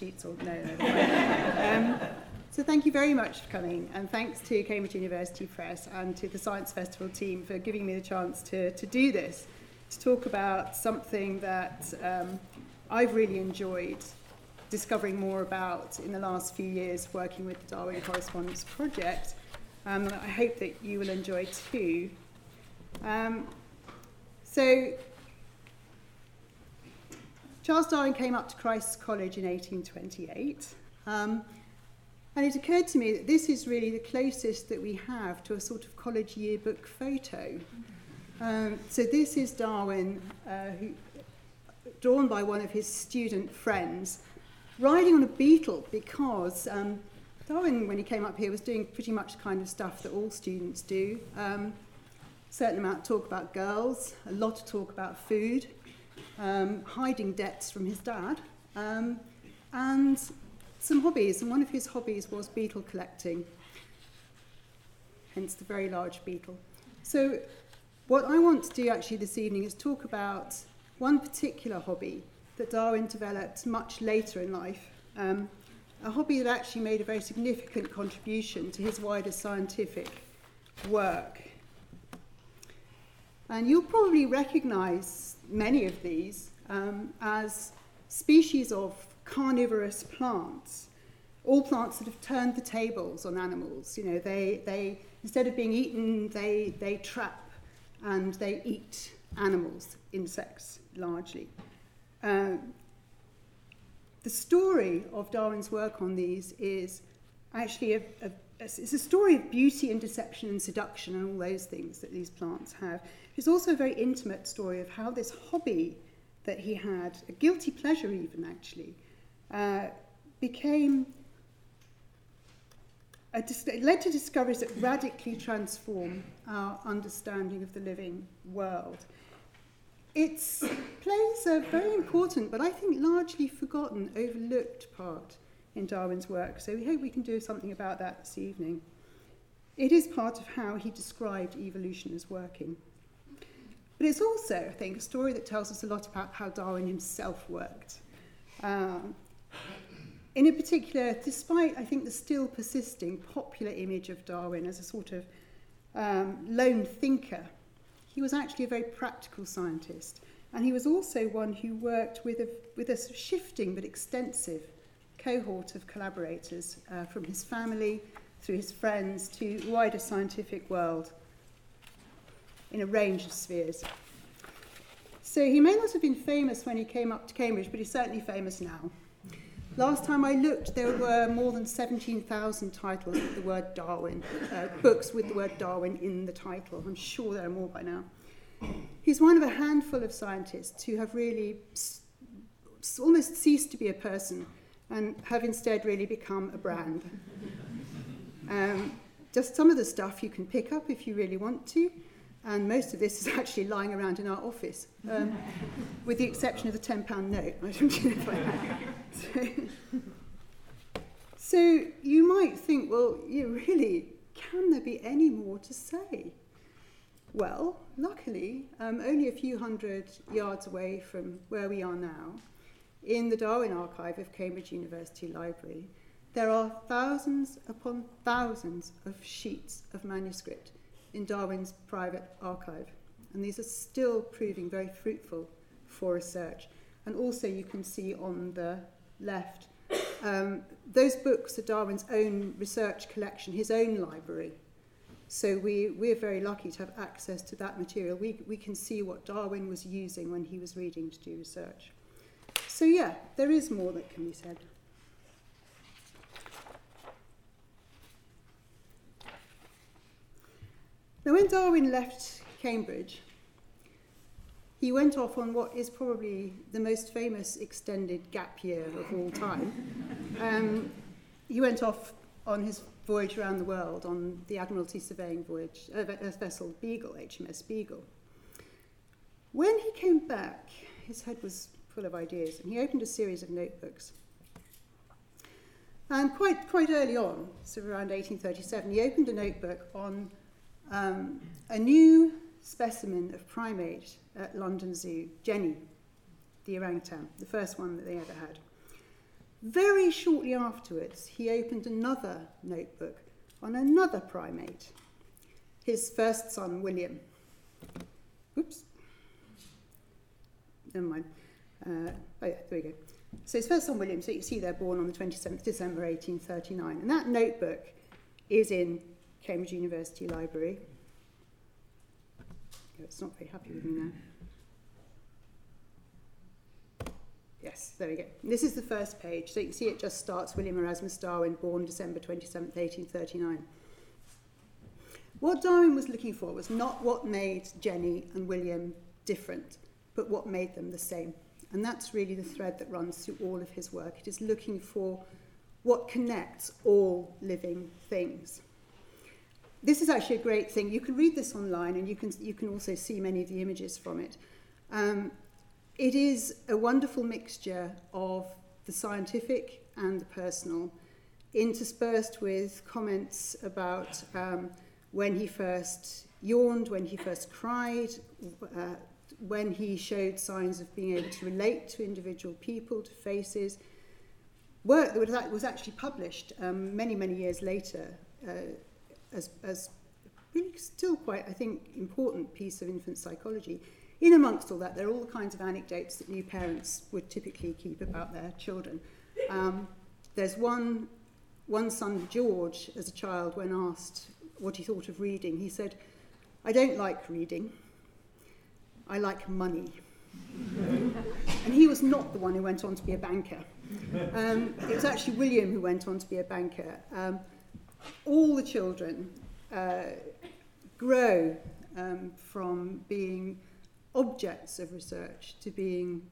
sheets or no, no. um, so thank you very much for coming, and thanks to Cambridge University Press and to the Science Festival team for giving me the chance to, to do this, to talk about something that um, I've really enjoyed discovering more about in the last few years working with the Darwin Correspondence Project. Um, I hope that you will enjoy too. Um, so, Charles Darwin came up to Christ's College in 1828. Um, and it occurred to me that this is really the closest that we have to a sort of college yearbook photo. Um, so this is Darwin, uh, who, drawn by one of his student friends, riding on a beetle because um, Darwin, when he came up here, was doing pretty much the kind of stuff that all students do. Um, certain amount of talk about girls, a lot of talk about food, um, hiding debts from his dad, um, and some hobbies. And one of his hobbies was beetle collecting, hence the very large beetle. So, what I want to do actually this evening is talk about one particular hobby that Darwin developed much later in life. Um, a hobby that actually made a very significant contribution to his wider scientific work. And you'll probably recognize many of these um, as species of carnivorous plants, all plants that have turned the tables on animals. You know, they, they instead of being eaten, they, they trap and they eat animals, insects largely. Um, the story of Darwin's work on these is actually a, a, it's a story of beauty and deception and seduction and all those things that these plants have. It's also a very intimate story of how this hobby that he had, a guilty pleasure even actually, uh, became a, it led to discoveries that radically transform our understanding of the living world. It plays a very important, but I think largely forgotten, overlooked part in Darwin's work, so we hope we can do something about that this evening. It is part of how he described evolution as working. But it's also, I think, a story that tells us a lot about how Darwin himself worked. Um, in a particular, despite, I think, the still persisting popular image of Darwin as a sort of um, lone thinker, he was actually a very practical scientist. And he was also one who worked with a, with a shifting but extensive cohort of collaborators uh, from his family, through his friends, to wider scientific world in a range of spheres. So he may not have been famous when he came up to Cambridge, but he's certainly famous now. Last time I looked, there were more than 17,000 titles with the word Darwin, uh, books with the word Darwin in the title. I'm sure there are more by now. He's one of a handful of scientists who have really almost ceased to be a person and have instead really become a brand. Um, just some of the stuff you can pick up if you really want to, and most of this is actually lying around in our office, um, with the exception of the £10 note. I. So, so you might think, well, you really, can there be any more to say? Well, luckily, um, only a few hundred yards away from where we are now, in the Darwin Archive of Cambridge University Library, there are thousands upon thousands of sheets of manuscript in Darwin's private archive. And these are still proving very fruitful for research. And also, you can see on the left. Um, those books are Darwin's own research collection, his own library. So we, we're very lucky to have access to that material. We, we can see what Darwin was using when he was reading to do research. So yeah, there is more that can be said. Now when Darwin left Cambridge, he went off on what is probably the most famous extended gap year of all time. Um, he went off on his voyage around the world on the Admiralty surveying voyage, uh, vessel Beagle, HMS Beagle. When he came back, his head was full of ideas, and he opened a series of notebooks. And quite, quite early on, so around 1837, he opened a notebook on um, a new specimen of primate at London Zoo, Jenny, the orangutan, the first one that they ever had. Very shortly afterwards, he opened another notebook on another primate, his first son, William. Oops. Never mind. Uh, oh, yeah, there we go. So his first son, William, so you see they're born on the 27th December 1839. And that notebook is in Cambridge University Library. It's not very happy with me now. Yes, there we go. This is the first page. So you can see it just starts William Erasmus Darwin, born December 27th, 1839. What Darwin was looking for was not what made Jenny and William different, but what made them the same. And that's really the thread that runs through all of his work. It is looking for what connects all living things. This is actually a great thing. You can read this online and you can, you can also see many of the images from it. Um, it is a wonderful mixture of the scientific and the personal, interspersed with comments about um, when he first yawned, when he first cried, uh, when he showed signs of being able to relate to individual people, to faces. Work that was actually published um, many, many years later uh, as, as really still quite, I think, important piece of infant psychology. In amongst all that, there are all kinds of anecdotes that new parents would typically keep about their children. Um, there's one, one son, George, as a child, when asked what he thought of reading, he said, I don't like reading, I like money. and he was not the one who went on to be a banker. Um, it was actually William who went on to be a banker. Um, all the children uh, grow um, from being objects of research to being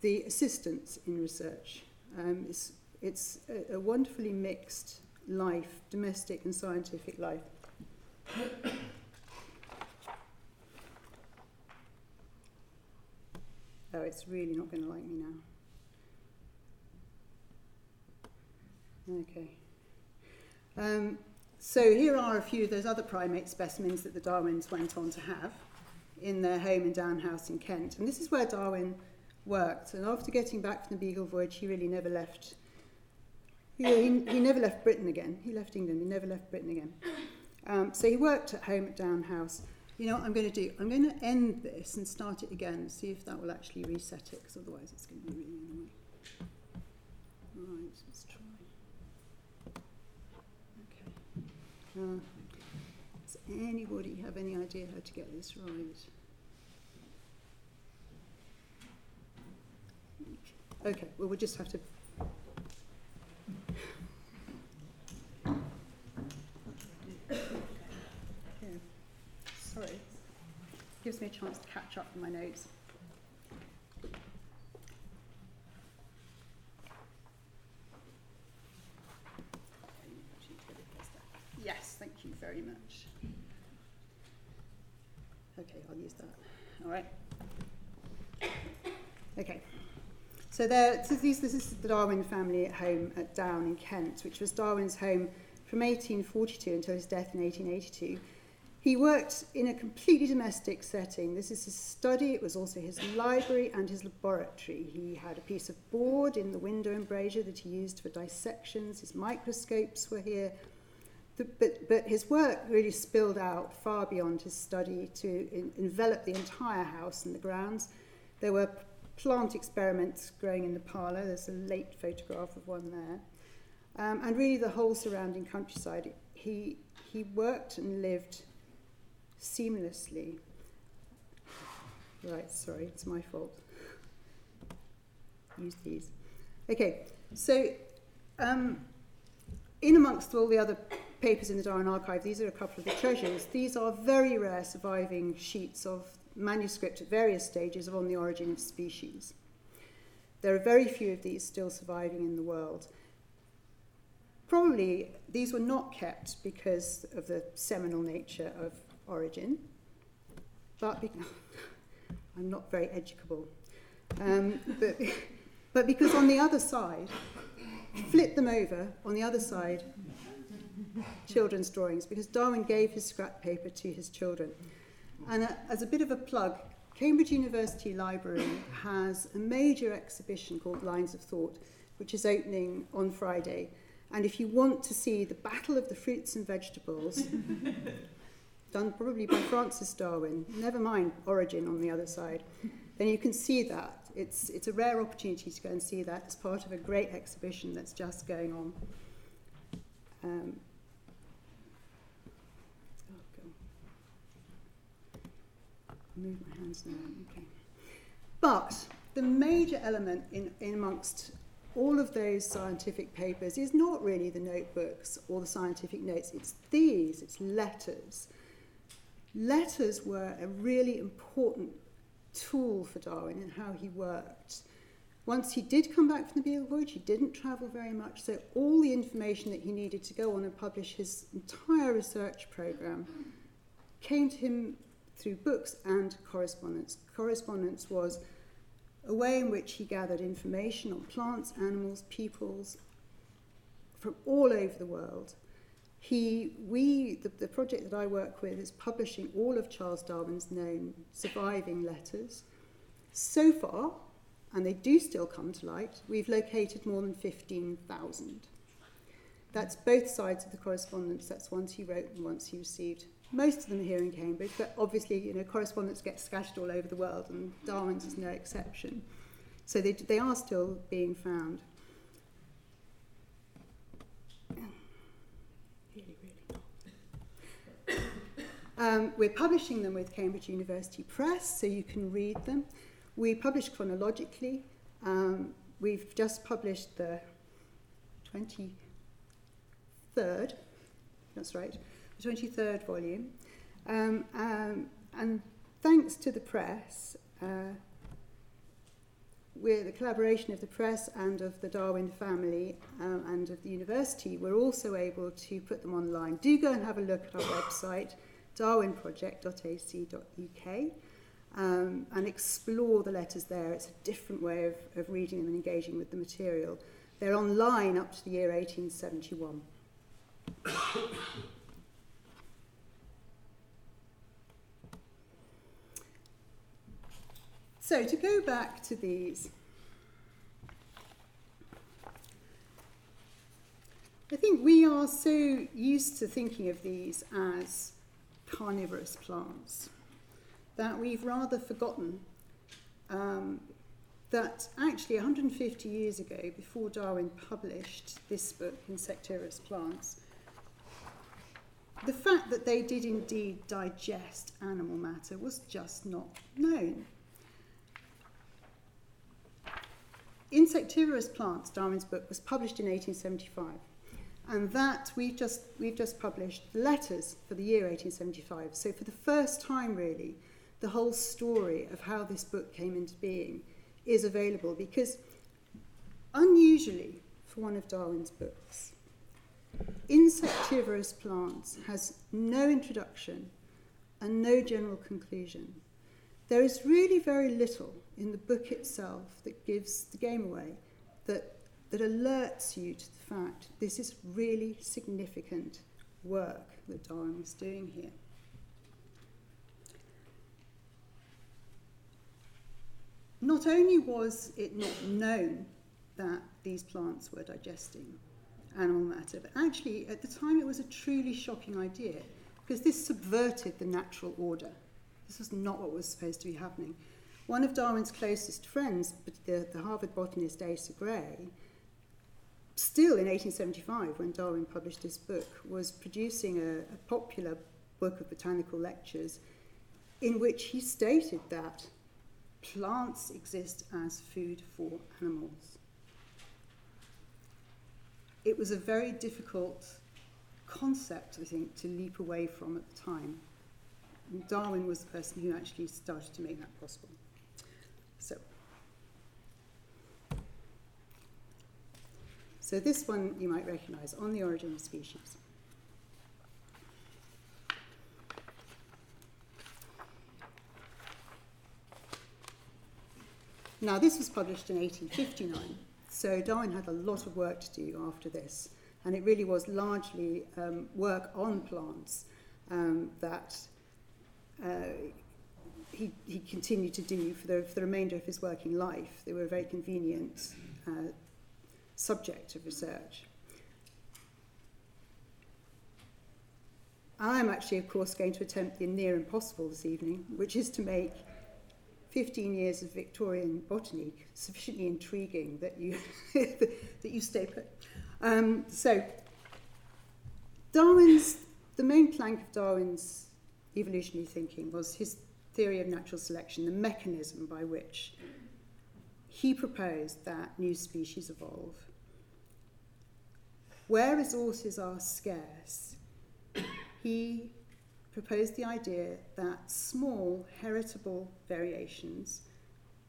the assistants in research. Um, it's it's a, a wonderfully mixed life, domestic and scientific life. Oh, it's really not going to like me now. Okay. Um, so here are a few of those other primate specimens that the Darwins went on to have in their home in Down House in Kent. And this is where Darwin worked. And after getting back from the Beagle voyage, he really never left. He, he, he never left Britain again. He left England. He never left Britain again. Um, so he worked at home at Down House. You know what I'm going to do? I'm going to end this and start it again see if that will actually reset it, because otherwise it's going to be really annoying. Right, let's try. Okay. Uh, anybody have any idea how to get this right? Okay, well, we'll just have to. Yeah. Gives me a chance to catch up with my notes. Yes, thank you very much. Okay, I'll use that. All right. Okay. So there, so this is the Darwin family at home at Down in Kent, which was Darwin's home from 1842 until his death in 1882. He worked in a completely domestic setting. This is his study, it was also his library and his laboratory. He had a piece of board in the window embrasure that he used for dissections. His microscopes were here, the, but, but his work really spilled out far beyond his study to in, envelop the entire house and the grounds. There were plant experiments growing in the parlour. There's a late photograph of one there. Um, and really the whole surrounding countryside. He, he worked and lived seamlessly. Right, sorry, it's my fault. Use these. Okay, so um, in amongst all the other papers in the Darwin Archive, these are a couple of the treasures. These are very rare surviving sheets of manuscript at various stages of On the Origin of Species. There are very few of these still surviving in the world. Probably these were not kept because of the seminal nature of origin, but be- I'm not very educable. Um, but, but because on the other side, flip them over, on the other side, children's drawings because Darwin gave his scrap paper to his children. And uh, as a bit of a plug, Cambridge University Library has a major exhibition called Lines of Thought, which is opening on Friday. And if you want to see the Battle of the Fruits and Vegetables, done probably by Francis Darwin, never mind Origin on the other side, then you can see that. It's, it's a rare opportunity to go and see that as part of a great exhibition that's just going on. Um, oh, move my hands. Okay. But the major element in, in amongst all of those scientific papers is not really the notebooks or the scientific notes, it's these, it's letters. Letters were a really important tool for Darwin in how he worked. Once he did come back from the Beagle Voyage, he didn't travel very much, so all the information that he needed to go on and publish his entire research program came to him through books and correspondence. Correspondence was a way in which he gathered information on plants, animals, peoples from all over the world. He, we, the, the project that I work with is publishing all of Charles Darwin's known surviving letters. So far, and they do still come to light, we've located more than 15,000. That's both sides of the correspondence. That's ones he wrote and ones he received. Most of them here in Cambridge, but obviously, you know, correspondence gets scattered all over the world, and Darwin's is no exception. So they, they are still being found. Really, really. Um, we're publishing them with Cambridge University Press, so you can read them. We publish chronologically. Um, we've just published the 23rd, that's right, the 23rd volume. Um, um, and thanks to the press, uh, with the collaboration of the press and of the Darwin family um, and of the university, we're also able to put them online. Do go and have a look at our website, darwinproject.ac.uk, um, and explore the letters there. It's a different way of, of reading them and engaging with the material. They're online up to the year 1871. So to go back to these, I think we are so used to thinking of these as carnivorous plants that we've rather forgotten um, that actually 150 years ago, before Darwin published this book, Insectivorous Plants, the fact that they did indeed digest animal matter was just not known. Insectivorous Plants, Darwin's book, was published in 1875. And that we've just, we've just published letters for the year 1875. So for the first time, really, the whole story of how this book came into being is available because unusually for one of Darwin's books, Insectivorous Plants has no introduction and no general conclusion. There is really very little in the book itself that gives the game away, that, that alerts you to the fact this is really significant work that Darwin was doing here. Not only was it not known that these plants were digesting animal matter, but actually at the time it was a truly shocking idea because this subverted the natural order. This was not what was supposed to be happening. One of Darwin's closest friends, the, the Harvard botanist Asa Gray, still in 1875, when Darwin published his book, was producing a, a popular book of botanical lectures in which he stated that plants exist as food for animals. It was a very difficult concept, I think, to leap away from at the time. And Darwin was the person who actually started to make that possible. So, so this one you might recognize on the origin of species. Now, this was published in 1859, so Darwin had a lot of work to do after this, and it really was largely um, work on plants um, that uh, he, he continued to do for the, for the remainder of his working life. They were very convenient uh, subject of research. I'm actually, of course, going to attempt the near impossible this evening, which is to make 15 years of Victorian botany sufficiently intriguing that you, that you stay put. Um, so, Darwin's, the main plank of Darwin's evolutionary thinking was his theory of natural selection, the mechanism by which he proposed that new species evolve. Where resources are scarce, he proposed the idea that small heritable variations,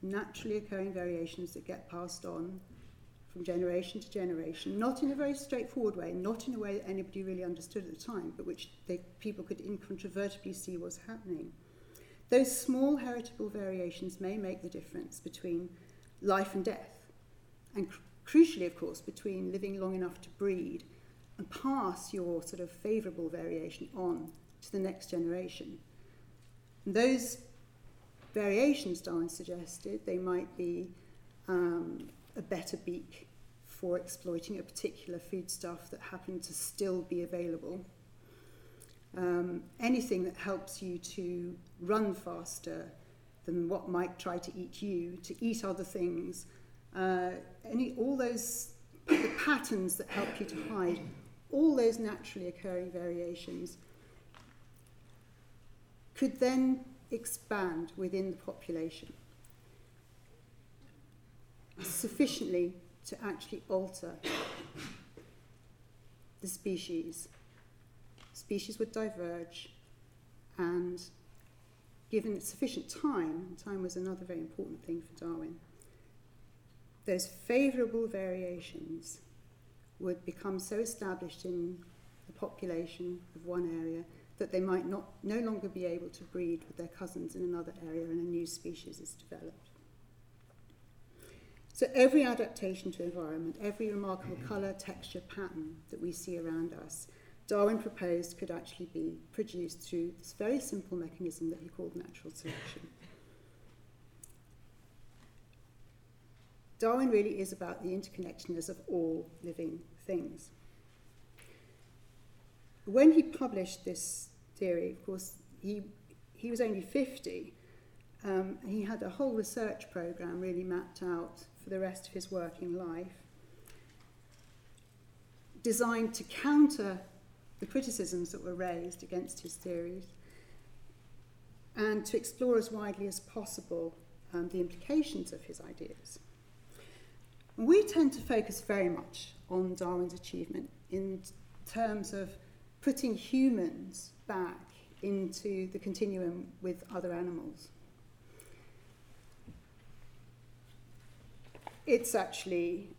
naturally occurring variations that get passed on from generation to generation, not in a very straightforward way, not in a way that anybody really understood at the time, but which they, people could incontrovertibly see was happening. Those small heritable variations may make the difference between life and death, and crucially, of course, between living long enough to breed and pass your sort of favourable variation on to the next generation. And those variations, Darwin suggested, they might be um, a better beak for exploiting a particular foodstuff that happened to still be available. Um, anything that helps you to run faster than what might try to eat you, to eat other things, uh, any, all those the patterns that help you to hide all those naturally occurring variations could then expand within the population sufficiently to actually alter the species. Species would diverge, and given sufficient time, time was another very important thing for Darwin, those favourable variations would become so established in the population of one area that they might not, no longer be able to breed with their cousins in another area and a new species is developed. So every adaptation to environment, every remarkable mm-hmm. colour, texture, pattern that we see around us, Darwin proposed could actually be produced through this very simple mechanism that he called natural selection. Darwin really is about the interconnectedness of all living things. When he published this theory, of course, he, he was only 50. Um, he had a whole research program really mapped out for the rest of his working life, designed to counter the criticisms that were raised against his theories and to explore as widely as possible um, the implications of his ideas. We tend to focus very much on Darwin's achievement in terms of putting humans back into the continuum with other animals. It's actually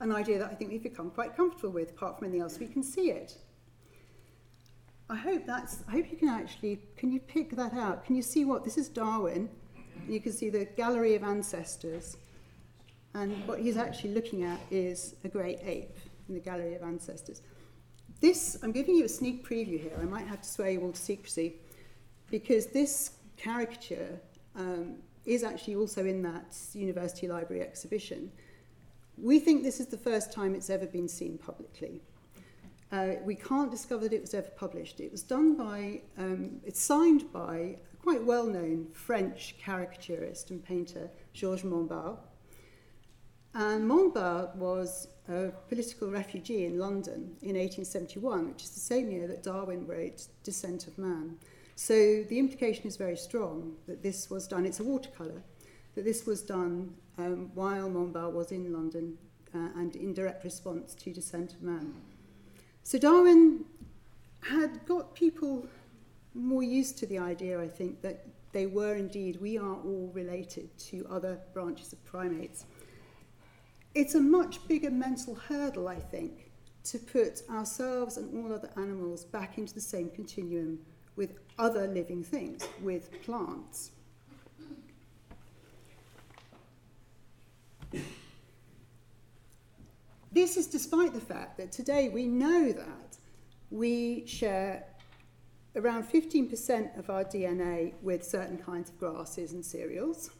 an idea that I think we've become quite comfortable with, apart from anything else, we can see it. I hope that's, I hope you can actually, can you pick that out? Can you see what, this is Darwin, you can see the gallery of ancestors. And what he's actually looking at is a great ape in the gallery of ancestors. This, I'm giving you a sneak preview here. I might have to swear you all to secrecy because this caricature um, is actually also in that university library exhibition. We think this is the first time it's ever been seen publicly. Uh, we can't discover that it was ever published. It was done by, um, it's signed by quite well-known French caricaturist and painter, Georges Montbard. And Montbard was a political refugee in London in 1871, which is the same year that Darwin wrote Descent of Man. So the implication is very strong that this was done, it's a watercolour, that this was done um, while Montbard was in London uh, and in direct response to Descent of Man. So Darwin had got people more used to the idea, I think, that they were indeed, we are all related to other branches of primates. It's a much bigger mental hurdle, I think, to put ourselves and all other animals back into the same continuum with other living things, with plants. This is despite the fact that today we know that we share around 15% of our DNA with certain kinds of grasses and cereals,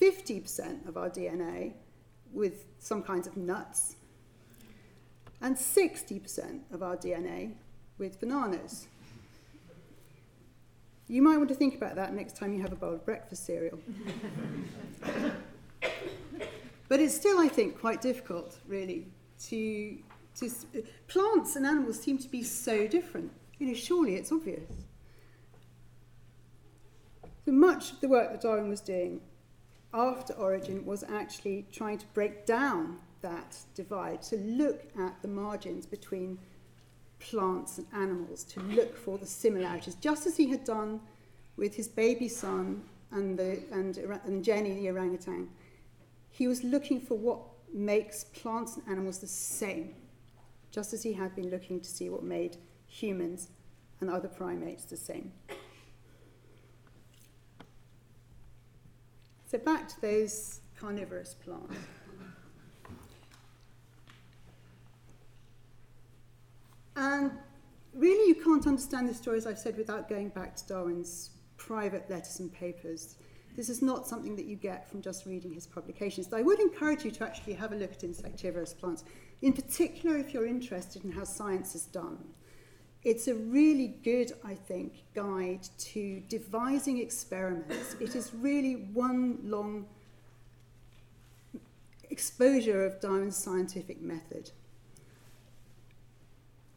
50% of our DNA with some kinds of nuts, and 60% of our DNA with bananas. You might want to think about that next time you have a bowl of breakfast cereal. but it's still, I think, quite difficult, really, to, to. Plants and animals seem to be so different. You know, surely it's obvious. So much of the work that Darwin was doing after Origin was actually trying to break down that divide, to look at the margins between plants and animals, to look for the similarities, just as he had done with his baby son and, the, and, and Jenny, the orangutan. He was looking for what makes plants and animals the same, just as he had been looking to see what made humans and other primates the same. So back to those carnivorous plants. And really, you can't understand the story, as I've said, without going back to Darwin's private letters and papers. This is not something that you get from just reading his publications. I would encourage you to actually have a look at insectivorous plants, in particular if you're interested in how science is done. It's a really good, I think, guide to devising experiments. It is really one long exposure of Darwin's scientific method.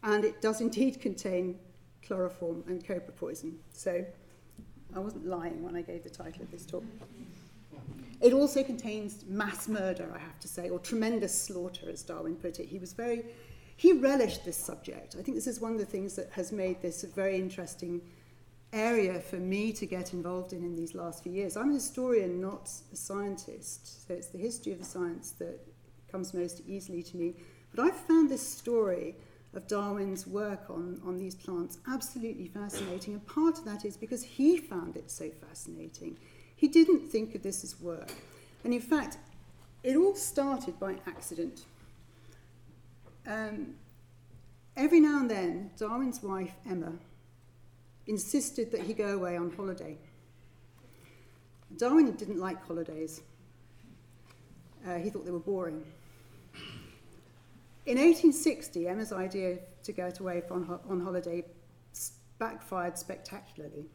And it does indeed contain chloroform and cobra poison. So I wasn't lying when I gave the title of this talk. It also contains mass murder, I have to say, or tremendous slaughter, as Darwin put it. He was very he relished this subject. I think this is one of the things that has made this a very interesting area for me to get involved in in these last few years. I'm a historian, not a scientist, so it's the history of the science that comes most easily to me. But I've found this story of Darwin's work on, on these plants absolutely fascinating, and part of that is because he found it so fascinating. He didn't think of this as work. And in fact, it all started by accident. Um, every now and then, Darwin's wife, Emma, insisted that he go away on holiday. Darwin didn't like holidays. Uh, he thought they were boring. In 1860, Emma's idea to go away on, ho- on holiday backfired spectacularly.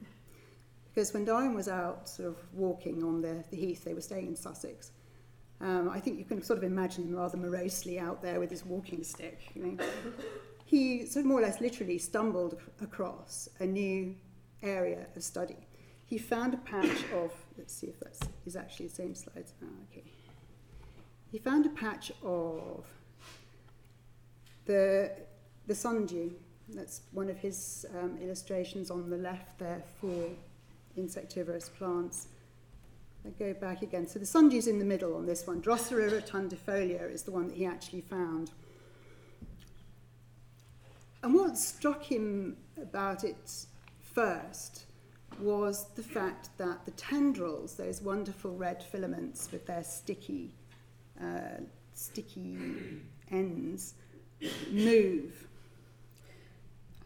Because when Darwin was out sort of walking on the, the heath, they were staying in Sussex, um, I think you can sort of imagine him rather morosely out there with his walking stick. You know. he sort of more or less literally stumbled across a new area of study. He found a patch of, let's see if that is actually the same slides. Oh, okay. He found a patch of the, the sundew. That's one of his um, illustrations on the left there for insectivorous plants. I go back again. So the sundew's in the middle on this one. Drosera rotundifolia is the one that he actually found. And what struck him about it first was the fact that the tendrils, those wonderful red filaments with their sticky, uh, sticky ends, move.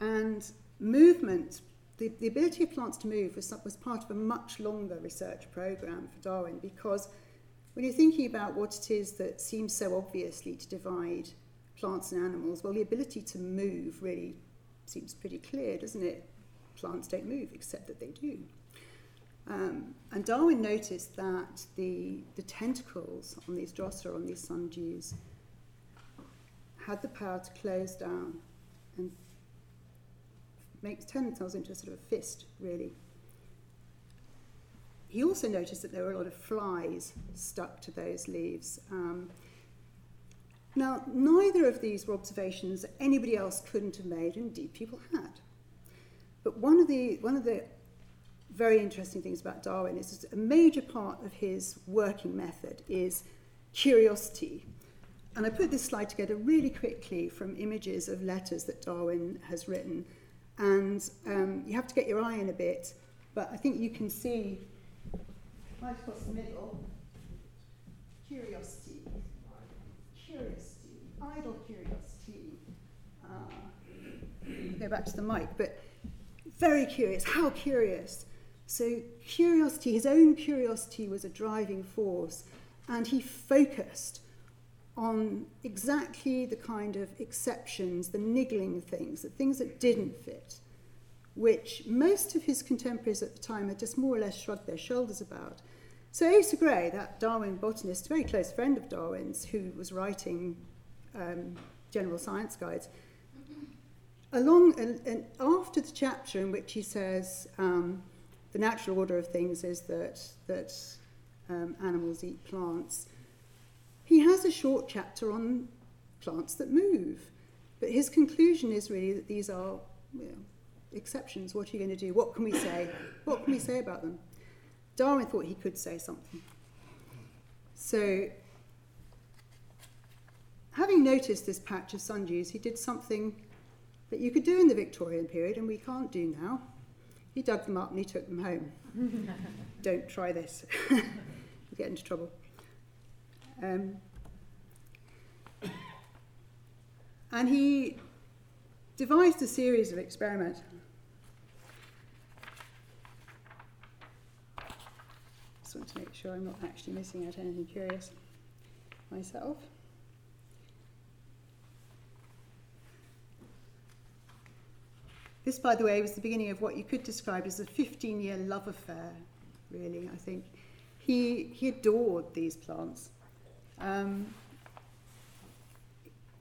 And movement the, the ability of plants to move was, was part of a much longer research program for Darwin because when you're thinking about what it is that seems so obviously to divide plants and animals, well, the ability to move really seems pretty clear, doesn't it? Plants don't move, except that they do. Um, and Darwin noticed that the, the tentacles on these Drosera, on these sundews, had the power to close down makes, turn themselves into a sort of a fist, really. He also noticed that there were a lot of flies stuck to those leaves. Um, now, neither of these were observations that anybody else couldn't have made, indeed people had. But one of the, one of the very interesting things about Darwin is that a major part of his working method is curiosity. And I put this slide together really quickly from images of letters that Darwin has written and um, you have to get your eye in a bit, but I think you can see right across the middle, curiosity, curiosity, idle curiosity. Uh, go back to the mic, but very curious. How curious? So, curiosity, his own curiosity, was a driving force, and he focused on exactly the kind of exceptions, the niggling things, the things that didn't fit, which most of his contemporaries at the time had just more or less shrugged their shoulders about. So Asa Gray, that Darwin botanist, very close friend of Darwin's, who was writing um, general science guides, along and, after the chapter in which he says um, the natural order of things is that that um, animals eat plants, he has a short chapter on plants that move. But his conclusion is really that these are you know, exceptions. What are you going to do? What can we say? What can we say about them? Darwin thought he could say something. So, having noticed this patch of sundews, he did something that you could do in the Victorian period and we can't do now. He dug them up and he took them home. Don't try this, you'll get into trouble. Um, and he devised a series of experiments. Just want to make sure I'm not actually missing out anything curious myself. This, by the way, was the beginning of what you could describe as a 15 year love affair, really, I think. He, he adored these plants. Um,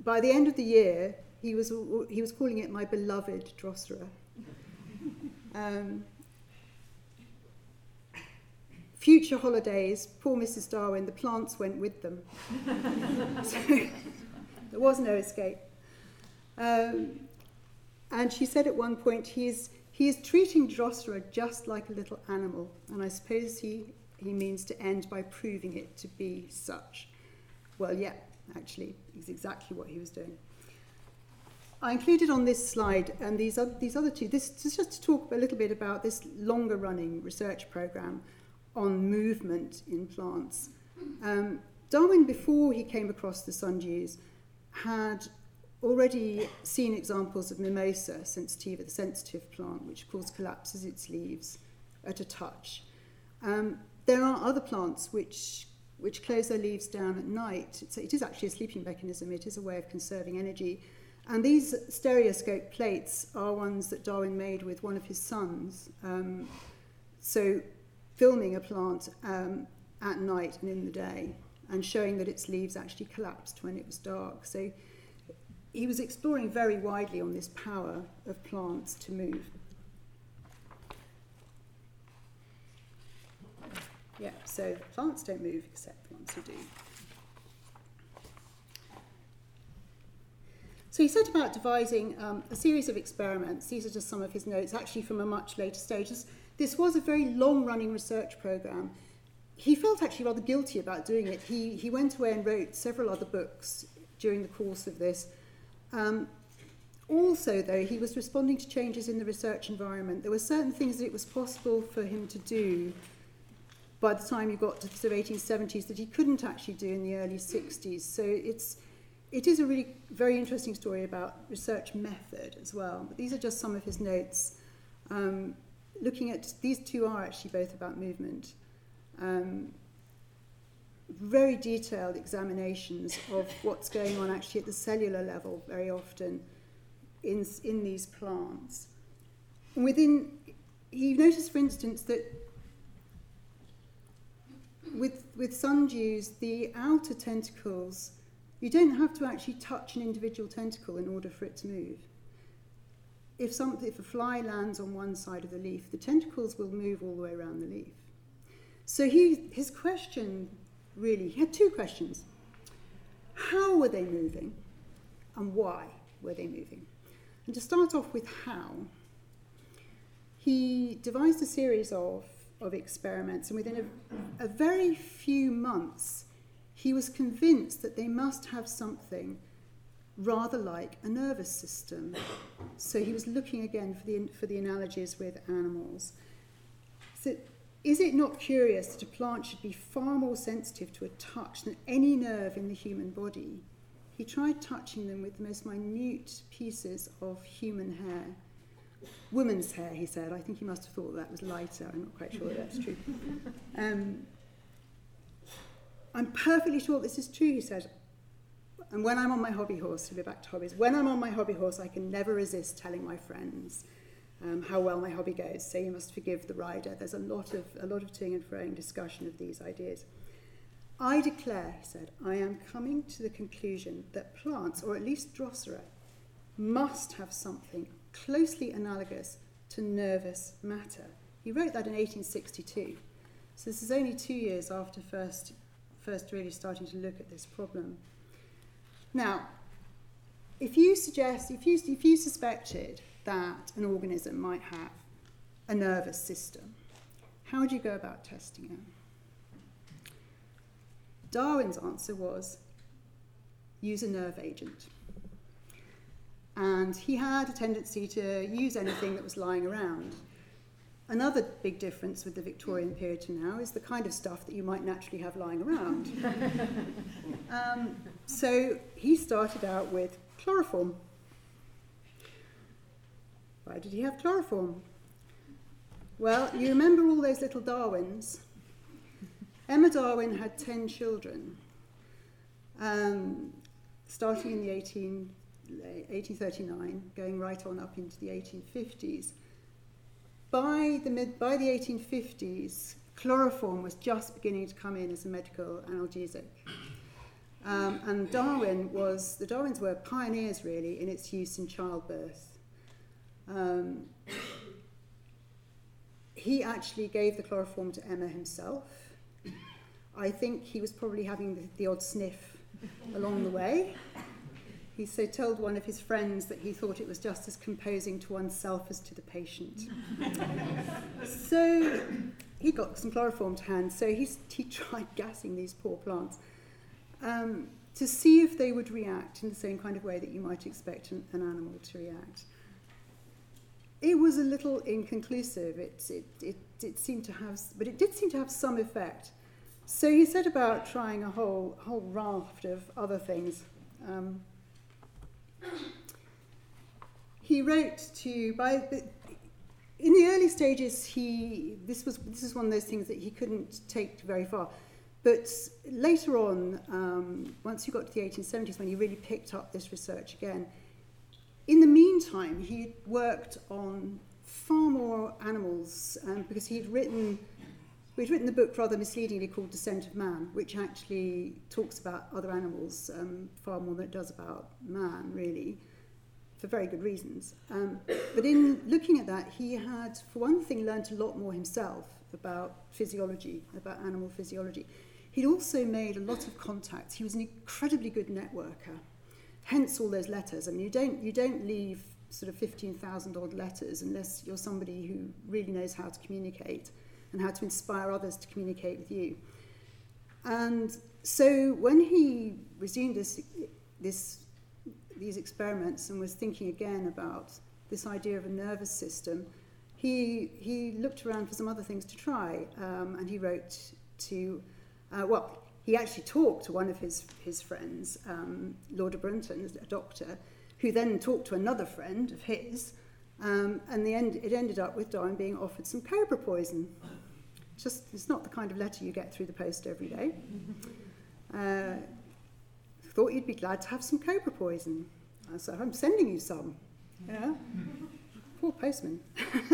by the end of the year, he was, he was calling it my beloved Drosera. Um, future holidays, poor Mrs. Darwin, the plants went with them. so there was no escape. Um, and she said at one point, he is, he is treating Drosera just like a little animal. And I suppose he, he means to end by proving it to be such. Well, yeah, actually, is exactly what he was doing. I included on this slide and these, other, these other two, this is just to talk a little bit about this longer running research program on movement in plants. Um, Darwin, before he came across the sundews, had already seen examples of mimosa sensitiva, the sensitive plant, which of course collapses its leaves at a touch. Um, there are other plants which which close their leaves down at night. So it is actually a sleeping mechanism. It is a way of conserving energy. And these stereoscope plates are ones that Darwin made with one of his sons. Um, so filming a plant um, at night and in the day and showing that its leaves actually collapsed when it was dark. So he was exploring very widely on this power of plants to move. Yeah, so plants don't move except the ones who do. So he set about devising um, a series of experiments. These are just some of his notes, actually from a much later stage. This, was a very long-running research program. He felt actually rather guilty about doing it. He, he went away and wrote several other books during the course of this. Um, also, though, he was responding to changes in the research environment. There were certain things that it was possible for him to do by the time you got to the sort of 1870s that he couldn't actually do in the early 60s. So it's, it is a really very interesting story about research method as well. But these are just some of his notes. Um, looking at, these two are actually both about movement. Um, very detailed examinations of what's going on actually at the cellular level very often in, in these plants. Within, he noticed, for instance, that with, with sundews, the outer tentacles, you don't have to actually touch an individual tentacle in order for it to move. If, some, if a fly lands on one side of the leaf, the tentacles will move all the way around the leaf. So he, his question really, he had two questions. How were they moving and why were they moving? And to start off with how, he devised a series of of experiments, and within a, a very few months, he was convinced that they must have something rather like a nervous system. So he was looking again for the, for the analogies with animals. So is it not curious that a plant should be far more sensitive to a touch than any nerve in the human body? He tried touching them with the most minute pieces of human hair woman's hair, he said. I think he must have thought that was lighter. I'm not quite sure that that's true. Um, I'm perfectly sure this is true, he said. And when I'm on my hobby horse, to be back to hobbies, when I'm on my hobby horse, I can never resist telling my friends um, how well my hobby goes. So you must forgive the rider. There's a lot of a lot of toing and froing discussion of these ideas. I declare, he said, I am coming to the conclusion that plants, or at least Drosera, must have something closely analogous to nervous matter. He wrote that in 1862. So this is only two years after first, first really starting to look at this problem. Now, if you suggest, if you, if you suspected that an organism might have a nervous system, how would you go about testing it? Darwin's answer was use a nerve agent. And he had a tendency to use anything that was lying around. Another big difference with the Victorian period to now is the kind of stuff that you might naturally have lying around. um, so he started out with chloroform. Why did he have chloroform? Well, you remember all those little Darwins? Emma Darwin had 10 children, um, starting in the 18, 1839, going right on up into the 1850s. By the, mid, by the 1850s, chloroform was just beginning to come in as a medical analgesic. Um, and Darwin was, the Darwins were pioneers really in its use in childbirth. Um, he actually gave the chloroform to Emma himself. I think he was probably having the, the odd sniff along the way. He so told one of his friends that he thought it was just as composing to oneself as to the patient. so he got some chloroform to hand, so he, he tried gassing these poor plants um, to see if they would react in the same kind of way that you might expect an, an animal to react. It was a little inconclusive. It, it, it, it seemed to have, but it did seem to have some effect. So he set about trying a whole, whole raft of other things. Um, he wrote to by the, in the early stages he this was this is one of those things that he couldn't take very far. But later on um, once you got to the 1870s when he really picked up this research again in the meantime he worked on far more animals um, because he'd written We'd written the book rather misleadingly called Descent of Man, which actually talks about other animals um, far more than it does about man, really, for very good reasons. Um, but in looking at that, he had, for one thing, learnt a lot more himself about physiology, about animal physiology. He'd also made a lot of contacts. He was an incredibly good networker, hence all those letters. I mean, you don't, you don't leave sort of 15,000 odd letters unless you're somebody who really knows how to communicate and how to inspire others to communicate with you. And so when he resumed this, this, these experiments and was thinking again about this idea of a nervous system, he, he looked around for some other things to try um, and he wrote to, uh, well, he actually talked to one of his, his friends, um, Lauder Brunton, a doctor, who then talked to another friend of his, um, and the end, it ended up with Darwin being offered some cobra poison. Just, it's not the kind of letter you get through the post every day. Uh, thought you'd be glad to have some cobra poison. I said, I'm sending you some. Yeah. Poor postman.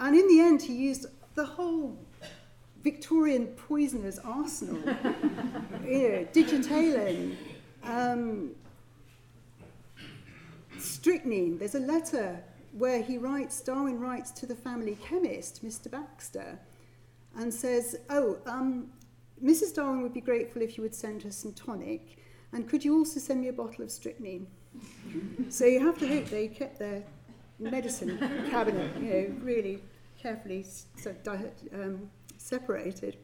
and in the end, he used the whole Victorian poisoner's arsenal. you know, digitalin, um, strychnine. There's a letter where he writes, Darwin writes to the family chemist, Mr. Baxter, and says, Oh, um, Mrs. Darwin would be grateful if you would send her some tonic, and could you also send me a bottle of strychnine? so you have to hope they kept their medicine cabinet, you know, really carefully um, separated.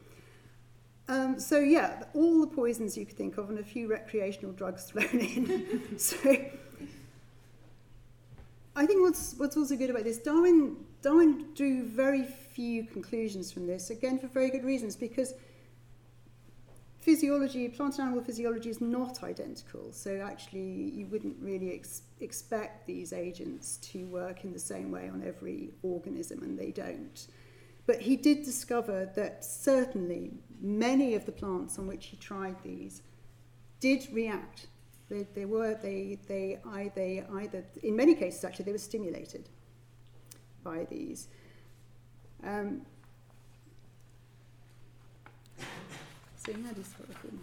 Um, so yeah, all the poisons you could think of and a few recreational drugs thrown in. so I think what's what's also good about this, Darwin Darwin drew very few conclusions from this, again for very good reasons, because physiology, plant and animal physiology is not identical. So actually, you wouldn't really ex- expect these agents to work in the same way on every organism, and they don't. But he did discover that certainly many of the plants on which he tried these did react. They, they were, they, they, either, in many cases actually, they were stimulated by these. Um, so that is sort of thing.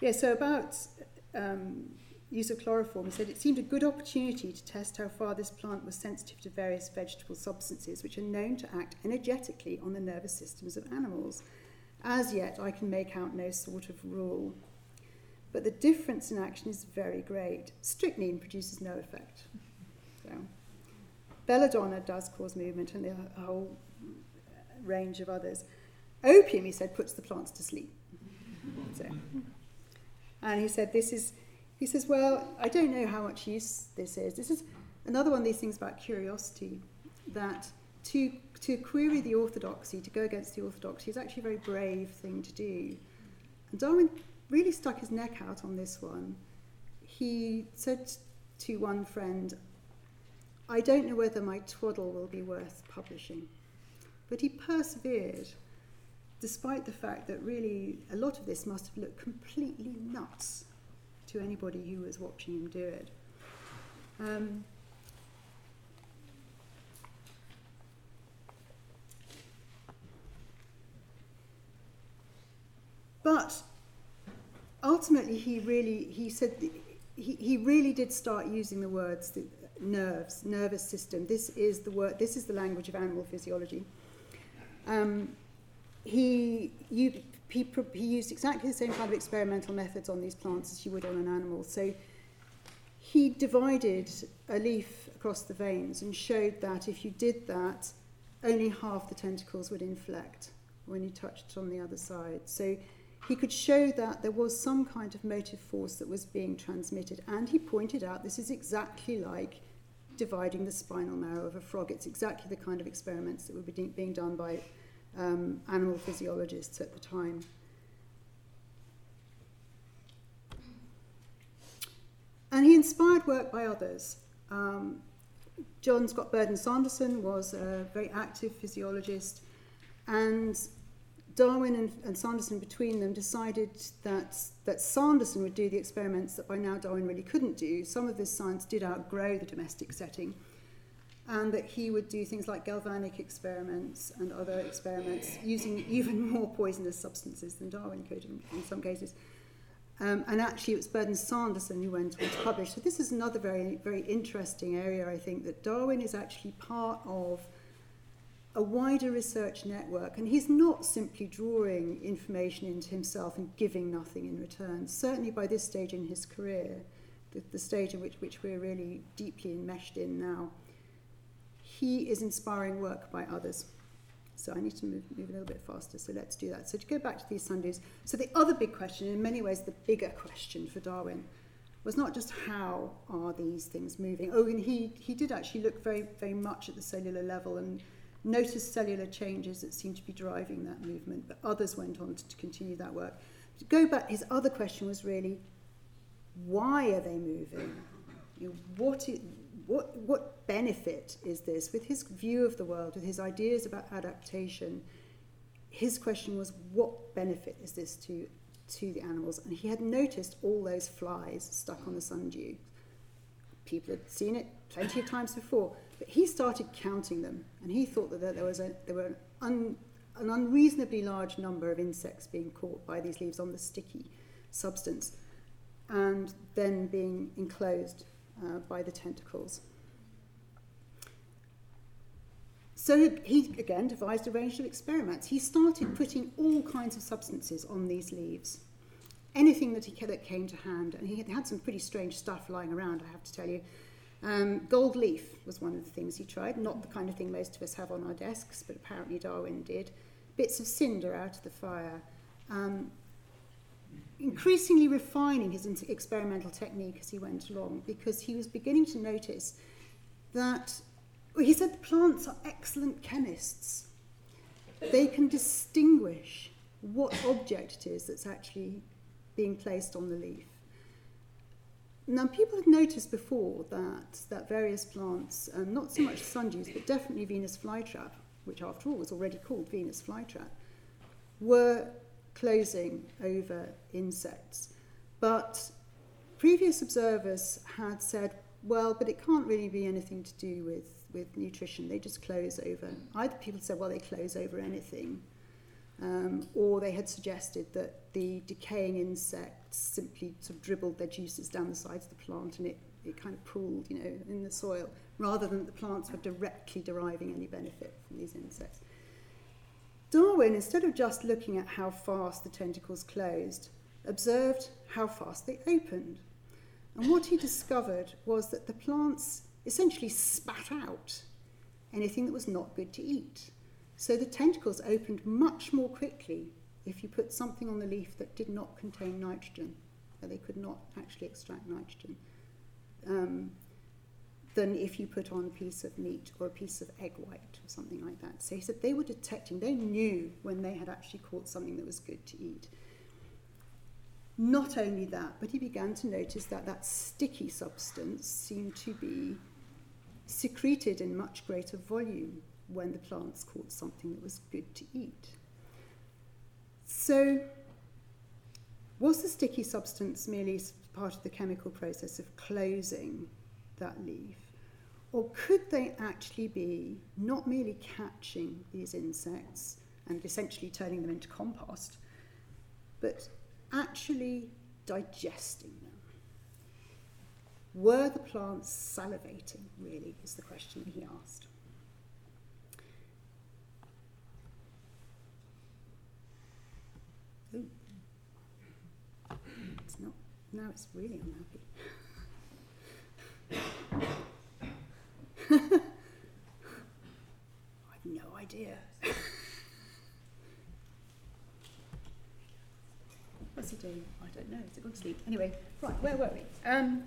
Yeah, so about um, use of chloroform, he said it seemed a good opportunity to test how far this plant was sensitive to various vegetable substances which are known to act energetically on the nervous systems of animals. As yet, I can make out no sort of rule. But the difference in action is very great. Strychnine produces no effect. So, belladonna does cause movement, and a whole range of others. Opium, he said, puts the plants to sleep. So, and he said, This is, he says, Well, I don't know how much use this is. This is another one of these things about curiosity that to, to query the orthodoxy, to go against the orthodoxy, is actually a very brave thing to do. And Darwin really stuck his neck out on this one. He said to one friend, I don't know whether my twaddle will be worth publishing. But he persevered despite the fact that really a lot of this must have looked completely nuts to anybody who was watching him do it. Um, but ultimately, he really he said he, he really did start using the words the nerves, nervous system. This is the word. This is the language of animal physiology. Um, he, you, he, he used exactly the same kind of experimental methods on these plants as you would on an animal. So he divided a leaf across the veins and showed that if you did that, only half the tentacles would inflect when you touched on the other side. So he could show that there was some kind of motive force that was being transmitted. And he pointed out this is exactly like dividing the spinal marrow of a frog. It's exactly the kind of experiments that were being done by um, animal physiologists at the time. And he inspired work by others. Um, John Scott Burdon Sanderson was a very active physiologist, and Darwin and, and Sanderson, between them, decided that, that Sanderson would do the experiments that by now Darwin really couldn't do. Some of this science did outgrow the domestic setting and that he would do things like galvanic experiments and other experiments using even more poisonous substances than Darwin could in, in some cases. Um, and actually, it was Burdon Sanderson who went on to publish. So this is another very, very interesting area. I think that Darwin is actually part of a wider research network, and he's not simply drawing information into himself and giving nothing in return. Certainly, by this stage in his career, the, the stage in which, which we're really deeply enmeshed in now he is inspiring work by others. So I need to move, move a little bit faster, so let's do that. So to go back to these sundews, so the other big question, in many ways the bigger question for Darwin, was not just how are these things moving. Oh, and he, he did actually look very, very much at the cellular level and noticed cellular changes that seemed to be driving that movement, but others went on to, to continue that work. To go back, his other question was really, why are they moving? You know, what, is, what, what benefit is this? With his view of the world, with his ideas about adaptation, his question was, what benefit is this to, to the animals? And he had noticed all those flies stuck on the sundew. People had seen it plenty of times before, but he started counting them, and he thought that there was a, there were an, un, an unreasonably large number of insects being caught by these leaves on the sticky substance, and then being enclosed uh, by the tentacles. So he again devised a range of experiments. He started putting all kinds of substances on these leaves, anything that he that came to hand, and he had some pretty strange stuff lying around. I have to tell you. Um, gold leaf was one of the things he tried, not the kind of thing most of us have on our desks, but apparently Darwin did. Bits of cinder out of the fire. Um, increasingly refining his experimental technique as he went along because he was beginning to notice that well, he said the plants are excellent chemists. They can distinguish what object it is that's actually being placed on the leaf. Now, people have noticed before that, that various plants, um, not so much sundews, but definitely Venus flytrap, which after all was already called Venus flytrap, were closing over insects. But previous observers had said, well, but it can't really be anything to do with, with nutrition. They just close over. Either people said, well, they close over anything, um, or they had suggested that the decaying insects simply sort of dribbled their juices down the sides of the plant and it, it kind of pooled, you know, in the soil, rather than the plants were directly deriving any benefit from these insects. Darwin, instead of just looking at how fast the tentacles closed, observed how fast they opened. And what he discovered was that the plants essentially spat out anything that was not good to eat. So the tentacles opened much more quickly if you put something on the leaf that did not contain nitrogen, that they could not actually extract nitrogen, um, than if you put on a piece of meat or a piece of egg white or something like that. So he said they were detecting, they knew when they had actually caught something that was good to eat. Not only that, but he began to notice that that sticky substance seemed to be secreted in much greater volume when the plants caught something that was good to eat. So, was the sticky substance merely part of the chemical process of closing that leaf? Or could they actually be not merely catching these insects and essentially turning them into compost, but actually digesting them? Were the plants salivating, really, is the question he asked. Ooh. It's not, now it's really unhappy. I've no idea. What's he doing? I don't know. Is it going to sleep? Anyway, right, where were we? Um,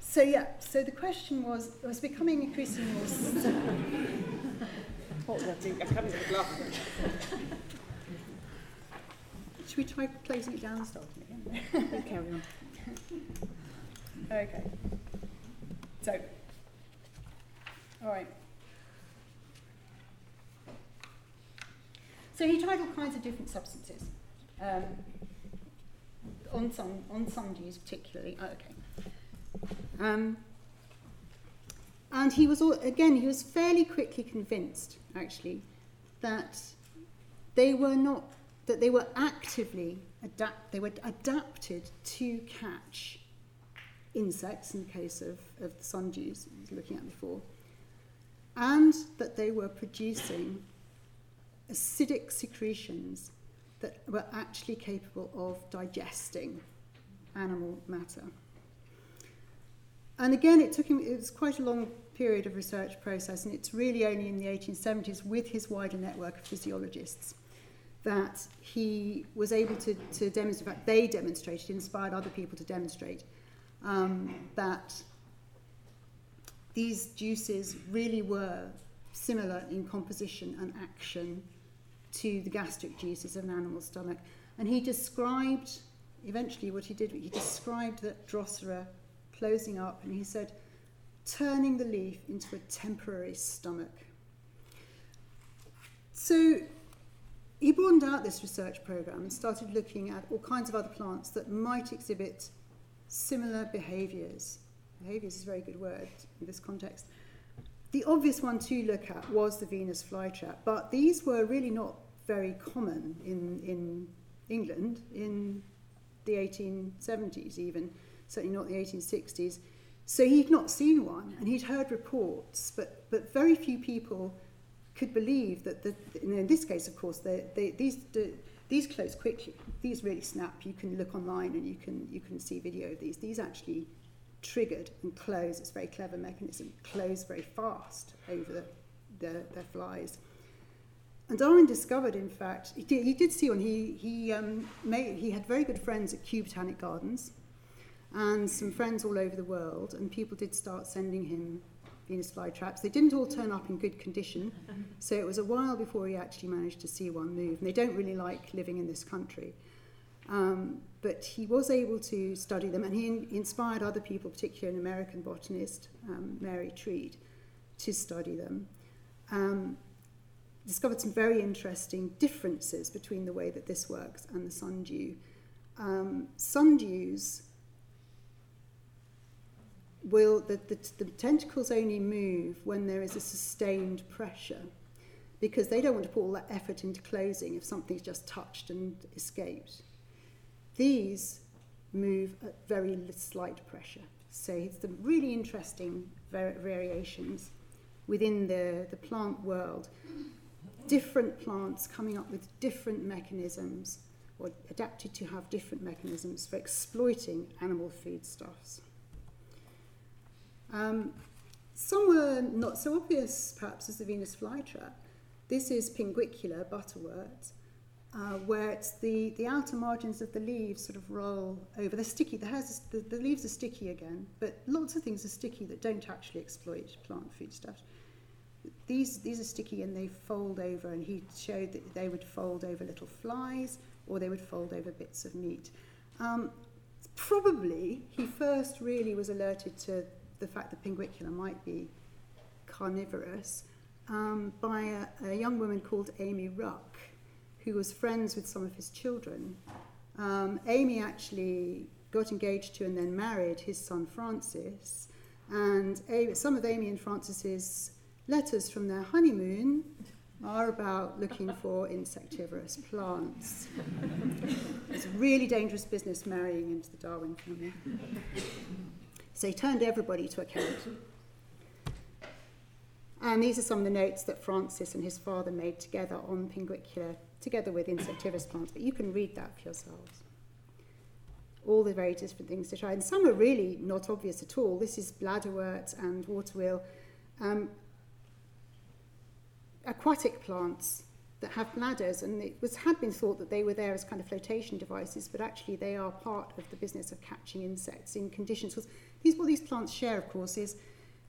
so yeah, so the question was, it was becoming increasingly more... what was I coming to the. Should we try closing it down and starting again? you carry on. Okay. So, all right. So he tried all kinds of different substances. Um, on some on sundews particularly. Oh, okay. Um, and he was all, again he was fairly quickly convinced actually that they were not that they were actively adapt they were adapted to catch insects in the case of, of the sundews I was looking at before and that they were producing acidic secretions that were actually capable of digesting animal matter. And again, it took him, it was quite a long period of research process, and it's really only in the 1870s, with his wider network of physiologists, that he was able to, to demonstrate, in fact, they demonstrated, inspired other people to demonstrate, um, that these juices really were similar in composition and action to the gastric juices of an animal stomach. And he described, eventually what he did, he described that Drosera closing up and he said, turning the leaf into a temporary stomach. So he broadened out this research program and started looking at all kinds of other plants that might exhibit similar behaviors. Behaviors is a very good word in this context. The obvious one to look at was the Venus flytrap, but these were really not very common in, in England in the 1870s, even, certainly not the 1860s. So he'd not seen one, and he'd heard reports, but, but very few people could believe that, the, in this case, of course, they, they, these, the, these close quickly. These really snap. You can look online and you can, you can see video of these. These actually triggered and close. It's a very clever mechanism. Close very fast over the, the, their flies. And Darwin discovered, in fact, he did, he did see one. He, he, um, made, he had very good friends at Kew Botanic Gardens. and some friends all over the world, and people did start sending him Venus flytraps. They didn't all turn up in good condition, so it was a while before he actually managed to see one move. And they don't really like living in this country. Um, but he was able to study them, and he in- inspired other people, particularly an American botanist, um, Mary Treat, to study them. Um, discovered some very interesting differences between the way that this works and the sundew. Um, sundews will the, the, the tentacles only move when there is a sustained pressure because they don't want to put all that effort into closing if something's just touched and escaped. These move at very slight pressure. So it's the really interesting var- variations within the, the plant world. Different plants coming up with different mechanisms or adapted to have different mechanisms for exploiting animal foodstuffs. Um, some were not so obvious, perhaps, as the Venus flytrap. This is Pinguicula butterwort, uh, where it's the, the outer margins of the leaves sort of roll over. They're sticky. The, hairs, the, the leaves are sticky again, but lots of things are sticky that don't actually exploit plant foodstuffs. These, these are sticky and they fold over, and he showed that they would fold over little flies or they would fold over bits of meat. Um, probably he first really was alerted to the fact that Pinguicula might be carnivorous um, by a, a young woman called Amy Ruck, who was friends with some of his children. Um, Amy actually got engaged to and then married his son Francis. And a, some of Amy and Francis's letters from their honeymoon are about looking for insectivorous plants. it's a really dangerous business marrying into the Darwin family. So he turned everybody to account. And these are some of the notes that Francis and his father made together on Pinguicula, together with insectivorous plants, but you can read that for yourselves. All the very different things to try. And some are really not obvious at all. This is bladderwort and waterwheel. Um, aquatic plants that have bladders, and it was, had been thought that they were there as kind of flotation devices, but actually they are part of the business of catching insects in conditions. Because these, what these plants share, of course, is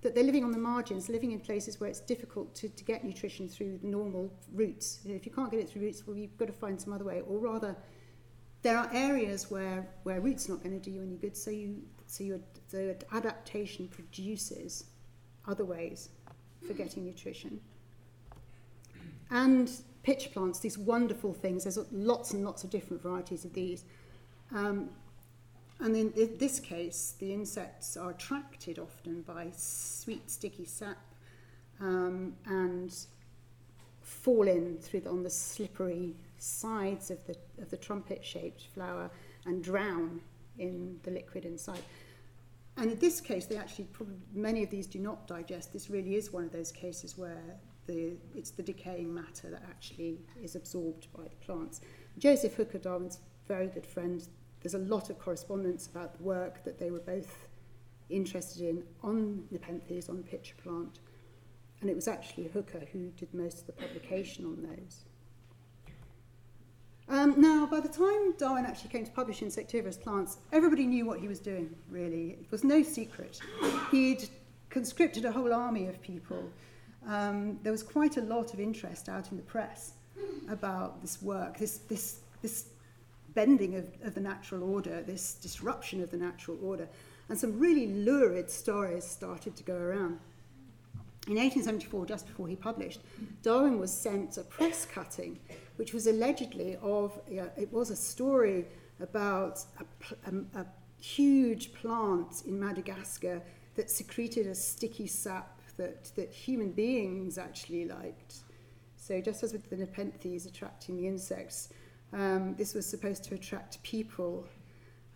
that they're living on the margins, living in places where it's difficult to, to get nutrition through normal routes. If you can't get it through roots, well, you've got to find some other way, or rather, there are areas where, where roots not going to do you any good, so you so your adaptation produces other ways for getting nutrition. And pitch plants, these wonderful things. There's lots and lots of different varieties of these. Um, and in this case, the insects are attracted often by sweet, sticky sap um, and fall in through the, on the slippery sides of the, of the trumpet-shaped flower and drown in the liquid inside. And in this case, they actually probably, many of these do not digest. This really is one of those cases where the, it's the decaying matter that actually is absorbed by the plants. Joseph Hooker, Darwin's very good friend, there's a lot of correspondence about the work that they were both interested in on Nepenthes, on pitcher plant. And it was actually Hooker who did most of the publication on those. Um, now, by the time Darwin actually came to publish Insectivorous Plants, everybody knew what he was doing, really. It was no secret. He'd conscripted a whole army of people. Um, there was quite a lot of interest out in the press about this work, this, this, this bending of, of the natural order, this disruption of the natural order. And some really lurid stories started to go around. In 1874, just before he published, Darwin was sent a press cutting, which was allegedly of, uh, it was a story about a, a, a huge plant in Madagascar that secreted a sticky sap that, that human beings actually liked. So just as with the Nepenthes attracting the insects, um, this was supposed to attract people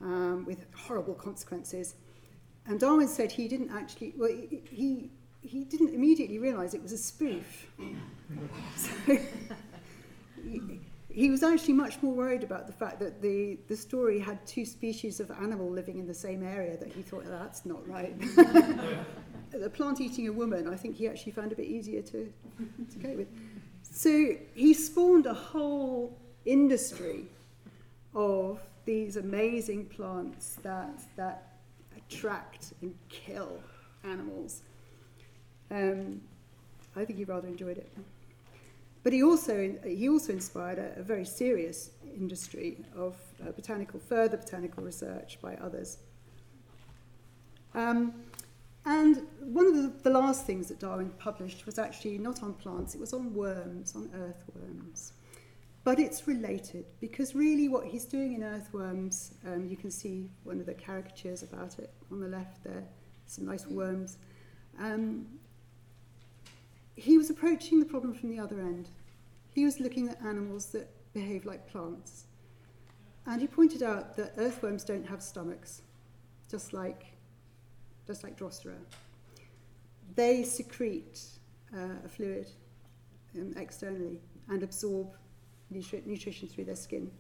um, with horrible consequences. And Darwin said he didn't actually, well, he, he didn't immediately realize it was a spoof. so he, was actually much more worried about the fact that the, the story had two species of animal living in the same area that he thought, that's not right. the plant eating a woman, I think he actually found a bit easier to, to cope with. So he spawned a whole industry of these amazing plants that, that attract and kill animals. Um, I think he rather enjoyed it. But he also, he also inspired a, a very serious industry of uh, botanical, further botanical research by others. Um, and one of the, the last things that Darwin published was actually not on plants, it was on worms, on earthworms. But it's related because really what he's doing in earthworms, um, you can see one of the caricatures about it on the left there, some nice worms. Um, he was approaching the problem from the other end. He was looking at animals that behave like plants. And he pointed out that earthworms don't have stomachs, just like, just like Drosera. They secrete uh, a fluid um, externally and absorb nutri- nutrition through their skin,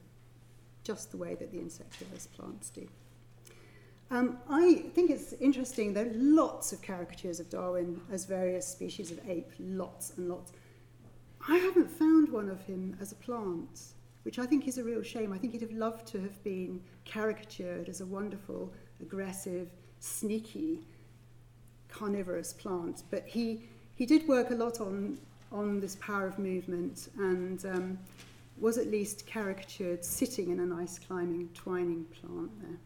just the way that the insectivorous plants do. Um, I think it's interesting, there are lots of caricatures of Darwin as various species of ape, lots and lots. I haven't found one of him as a plant, which I think is a real shame. I think he'd have loved to have been caricatured as a wonderful, aggressive, sneaky, carnivorous plant. But he, he did work a lot on, on this power of movement and um, was at least caricatured sitting in a nice climbing, twining plant there.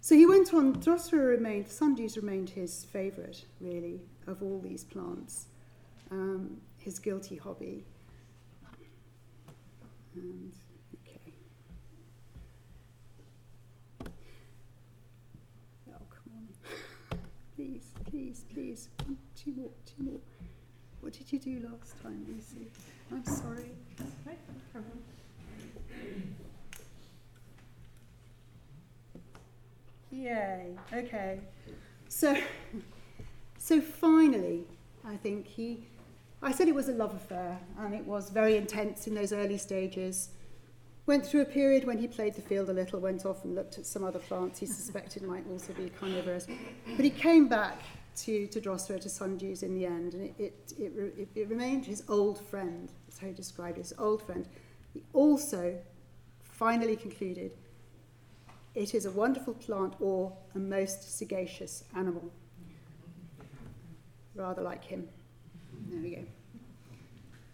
So he went on, Drosera remained, sundews remained his favourite, really, of all these plants, um, his guilty hobby. And, okay. Oh, come on. please, please, please. One, two more, two more. What did you do last time, Lucy? I'm sorry. Yay. Okay. So, so finally, I think he. I said it was a love affair, and it was very intense in those early stages. Went through a period when he played the field a little, went off and looked at some other plants he suspected might also be carnivorous. But he came back to, to Drosera, to sundews in the end, and it, it, it, it, it remained his old friend, he described his old friend. He also finally concluded it is a wonderful plant or a most sagacious animal. Rather like him. There we go.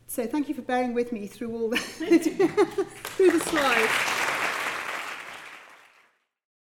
So thank you for bearing with me through all the, through the slides.